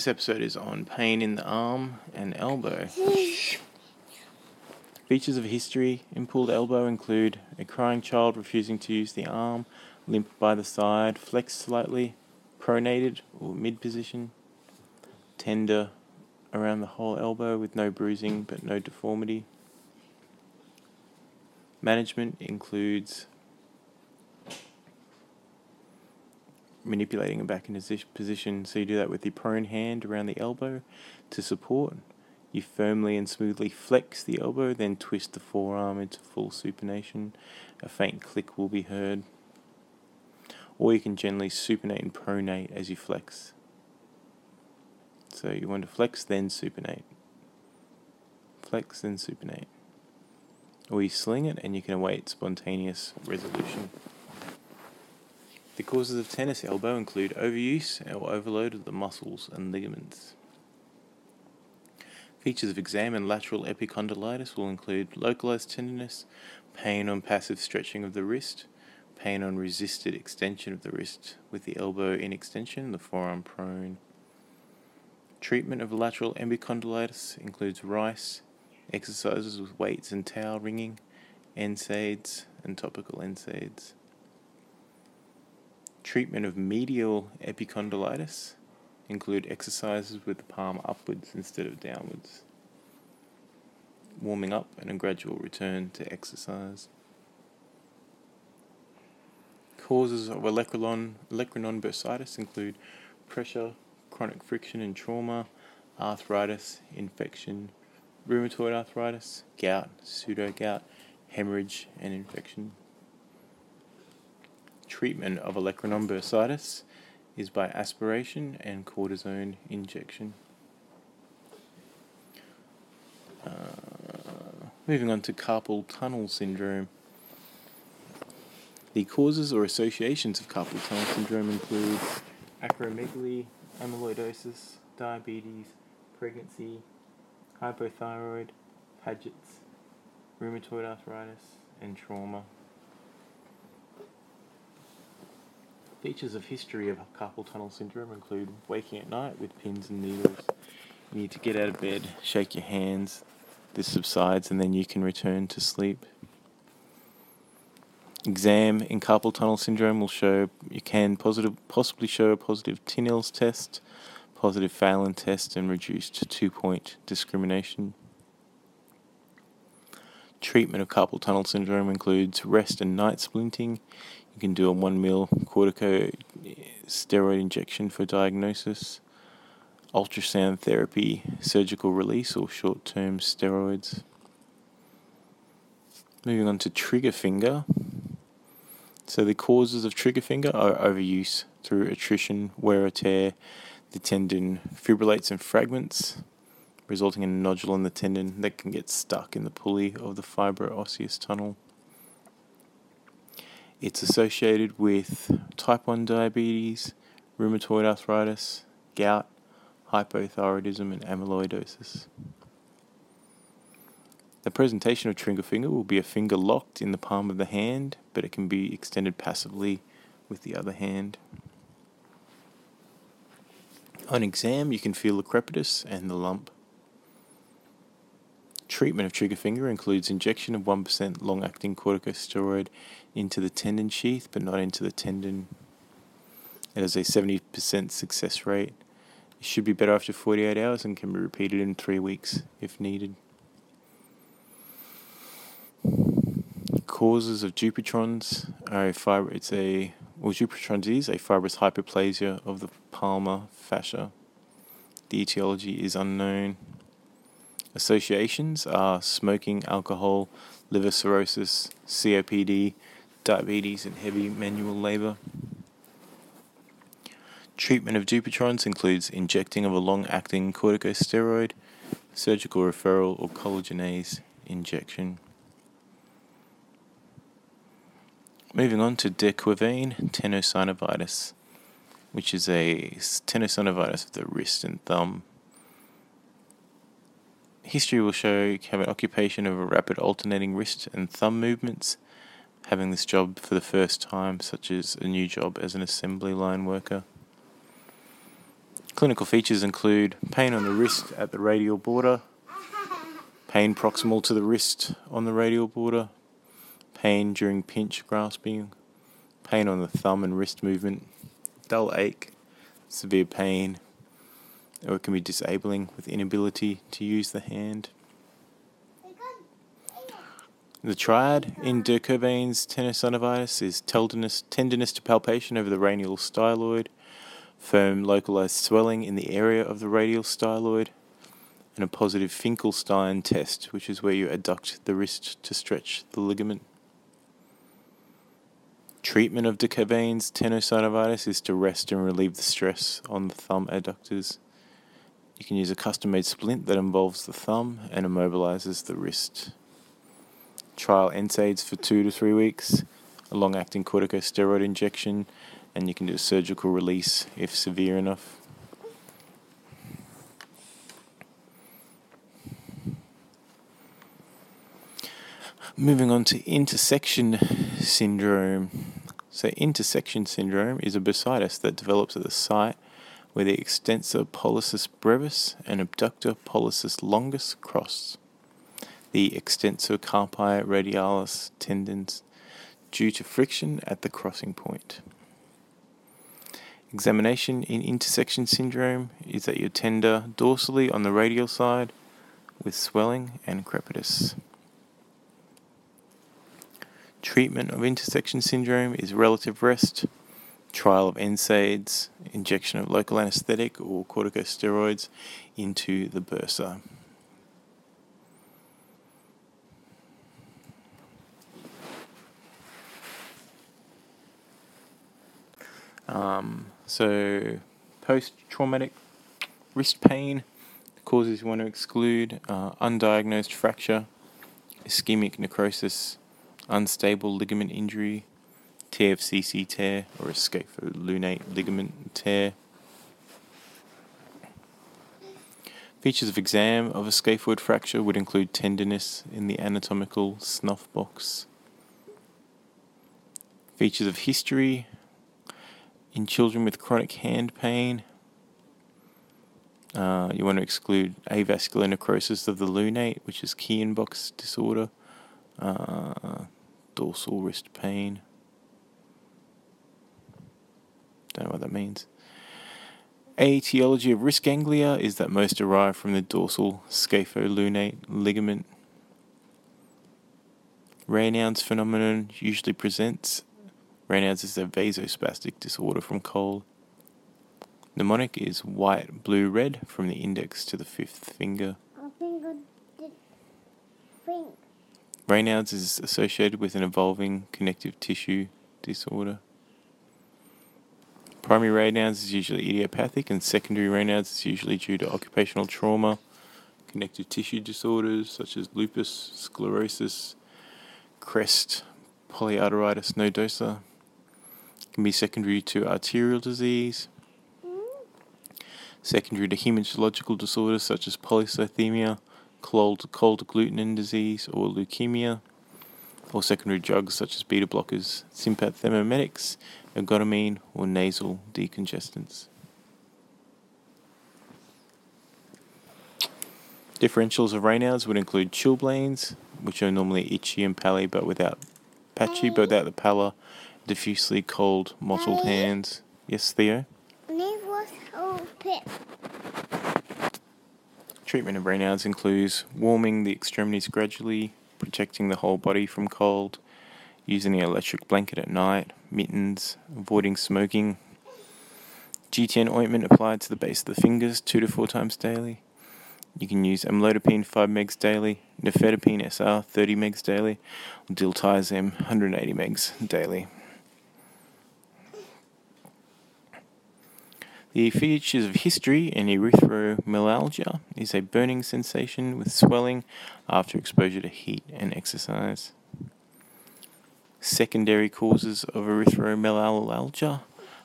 This episode is on pain in the arm and elbow. Features of history in pulled elbow include a crying child refusing to use the arm, limp by the side, flexed slightly, pronated or mid position, tender around the whole elbow with no bruising but no deformity. Management includes manipulating it back into this position. So you do that with the prone hand around the elbow to support. You firmly and smoothly flex the elbow, then twist the forearm into full supination. A faint click will be heard. Or you can gently supinate and pronate as you flex. So you want to flex, then supinate. Flex, then supinate. Or you sling it and you can await spontaneous resolution. Causes of tennis elbow include overuse or overload of the muscles and ligaments. Features of exam and lateral epicondylitis will include localized tenderness, pain on passive stretching of the wrist, pain on resisted extension of the wrist with the elbow in extension, the forearm prone. Treatment of lateral epicondylitis includes rice, exercises with weights and towel wringing, NSAIDs, and topical NSAIDs. Treatment of medial epicondylitis include exercises with the palm upwards instead of downwards. Warming up and a gradual return to exercise. Causes of olecranon, olecranon bursitis include pressure, chronic friction and trauma, arthritis, infection, rheumatoid arthritis, gout, pseudo gout, hemorrhage, and infection. Treatment of olecranon bursitis is by aspiration and cortisone injection. Uh, moving on to carpal tunnel syndrome. The causes or associations of carpal tunnel syndrome include acromegaly, amyloidosis, diabetes, pregnancy, hypothyroid, Paget's, rheumatoid arthritis, and trauma. Features of history of carpal tunnel syndrome include waking at night with pins and needles. You need to get out of bed, shake your hands, this subsides, and then you can return to sleep. Exam in carpal tunnel syndrome will show you can positive, possibly show a positive Tinel's test, positive Phalen test, and reduced two point discrimination. Treatment of carpal tunnel syndrome includes rest and night splinting. You can do a 1 mil corticosteroid injection for diagnosis, ultrasound therapy, surgical release, or short term steroids. Moving on to trigger finger. So, the causes of trigger finger are overuse through attrition, wear or tear. The tendon fibrillates and fragments, resulting in a nodule in the tendon that can get stuck in the pulley of the fibro osseous tunnel. It's associated with type 1 diabetes, rheumatoid arthritis, gout, hypothyroidism, and amyloidosis. The presentation of trigger finger will be a finger locked in the palm of the hand, but it can be extended passively with the other hand. On exam, you can feel the crepitus and the lump. Treatment of trigger finger includes injection of 1% long acting corticosteroid into the tendon sheath but not into the tendon. It has a 70% success rate. It should be better after 48 hours and can be repeated in three weeks if needed. Causes of Dupuytren's are a fibro, it's a, well, Dupuytren's is a fibrous hyperplasia of the palmar fascia. The etiology is unknown. Associations are smoking, alcohol, liver cirrhosis, COPD, diabetes, and heavy manual labor. Treatment of Dupuytren's includes injecting of a long acting corticosteroid, surgical referral, or collagenase injection. Moving on to de Quervain tenosynovitis, which is a tenosynovitis of the wrist and thumb History will show an occupation of a rapid alternating wrist and thumb movements, having this job for the first time, such as a new job as an assembly line worker. Clinical features include pain on the wrist at the radial border, pain proximal to the wrist on the radial border, pain during pinch grasping, pain on the thumb and wrist movement, dull ache, severe pain, or it can be disabling with inability to use the hand. The triad in de Quervain's tenosynovitis is tenderness, tenderness to palpation over the radial styloid, firm localized swelling in the area of the radial styloid, and a positive Finkelstein test, which is where you adduct the wrist to stretch the ligament. Treatment of de Quervain's tenosynovitis is to rest and relieve the stress on the thumb adductors. You can use a custom made splint that involves the thumb and immobilizes the wrist. Trial NSAIDs for two to three weeks, a long acting corticosteroid injection, and you can do a surgical release if severe enough. Moving on to intersection syndrome. So, intersection syndrome is a bursitis that develops at the site where the extensor pollicis brevis and abductor pollicis longus cross. The extensor carpi radialis tendons due to friction at the crossing point. Examination in intersection syndrome is that you're tender dorsally on the radial side with swelling and crepitus. Treatment of intersection syndrome is relative rest, trial of NSAIDs, injection of local anesthetic or corticosteroids into the bursa. Um, so, post traumatic wrist pain, causes you want to exclude uh, undiagnosed fracture, ischemic necrosis, unstable ligament injury, TFCC tear, or a scapholunate ligament tear. Features of exam of a scaphoid fracture would include tenderness in the anatomical snuff box. Features of history in children with chronic hand pain. Uh, you want to exclude avascular necrosis of the lunate, which is Kienbock's disorder, uh, dorsal wrist pain. Don't know what that means. etiology of wrist ganglia is that most derive from the dorsal scapholunate ligament. Raynaud's phenomenon usually presents Raynaud's is a vasospastic disorder from cold. Mnemonic is white, blue, red from the index to the fifth finger. Raynaud's is associated with an evolving connective tissue disorder. Primary Raynaud's is usually idiopathic, and secondary Raynaud's is usually due to occupational trauma, connective tissue disorders such as lupus, sclerosis, crest, polyarteritis nodosa, can be secondary to arterial disease, secondary to hematological disorders such as polycythemia, cold, cold agglutinin disease, or leukemia, or secondary drugs such as beta blockers, sympathomimetics, ergotamine, or nasal decongestants. Differentials of Raynaud's would include chilblains, which are normally itchy and pally but without patchy but without the pallor diffusely cold, mottled hands. Yes, Theo? Treatment of Raynaud's includes warming the extremities gradually, protecting the whole body from cold, using an electric blanket at night, mittens, avoiding smoking. GTN ointment applied to the base of the fingers two to four times daily. You can use amlodipine 5 megs daily, nifedipine SR 30 megs daily, or diltiazem 180 megs daily. The features of history in erythromelalgia is a burning sensation with swelling after exposure to heat and exercise. Secondary causes of erythromelalgia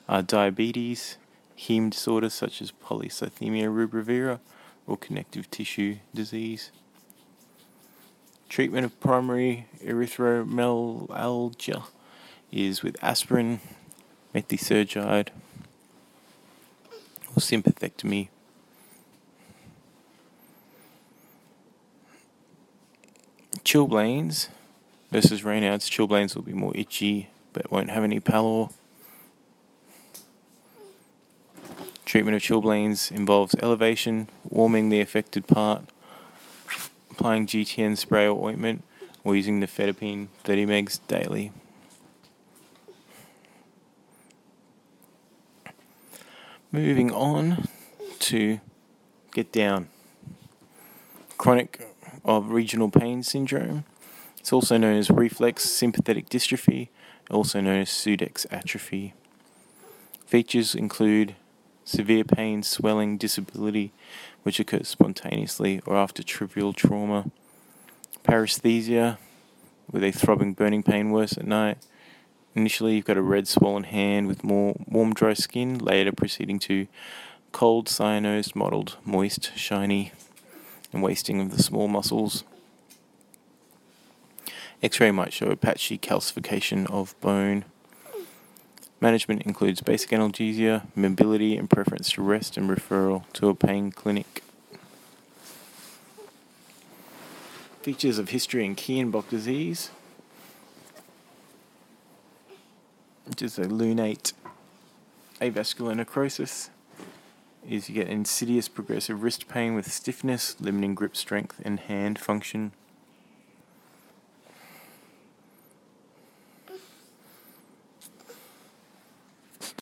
are diabetes, heme disorders such as polycythemia rubra or connective tissue disease. Treatment of primary erythromelalgia is with aspirin, methotrexate, or sympathectomy. Chilblains versus Raynaud's. Chilblains will be more itchy but won't have any pallor. Treatment of chilblains involves elevation, warming the affected part, applying GTN spray or ointment, or using nifedipine 30 megs daily. Moving on to get down. Chronic of regional pain syndrome. It's also known as reflex sympathetic dystrophy, also known as Sudeck's atrophy. Features include severe pain, swelling, disability, which occurs spontaneously or after trivial trauma, paresthesia, with a throbbing, burning pain worse at night. Initially, you've got a red, swollen hand with more warm, dry skin, later proceeding to cold, cyanosed, mottled, moist, shiny, and wasting of the small muscles. X ray might show a patchy calcification of bone. Management includes basic analgesia, mobility, and preference to rest and referral to a pain clinic. Features of history in Kienbock disease, which is a lunate avascular necrosis, is you get insidious progressive wrist pain with stiffness, limiting grip strength and hand function.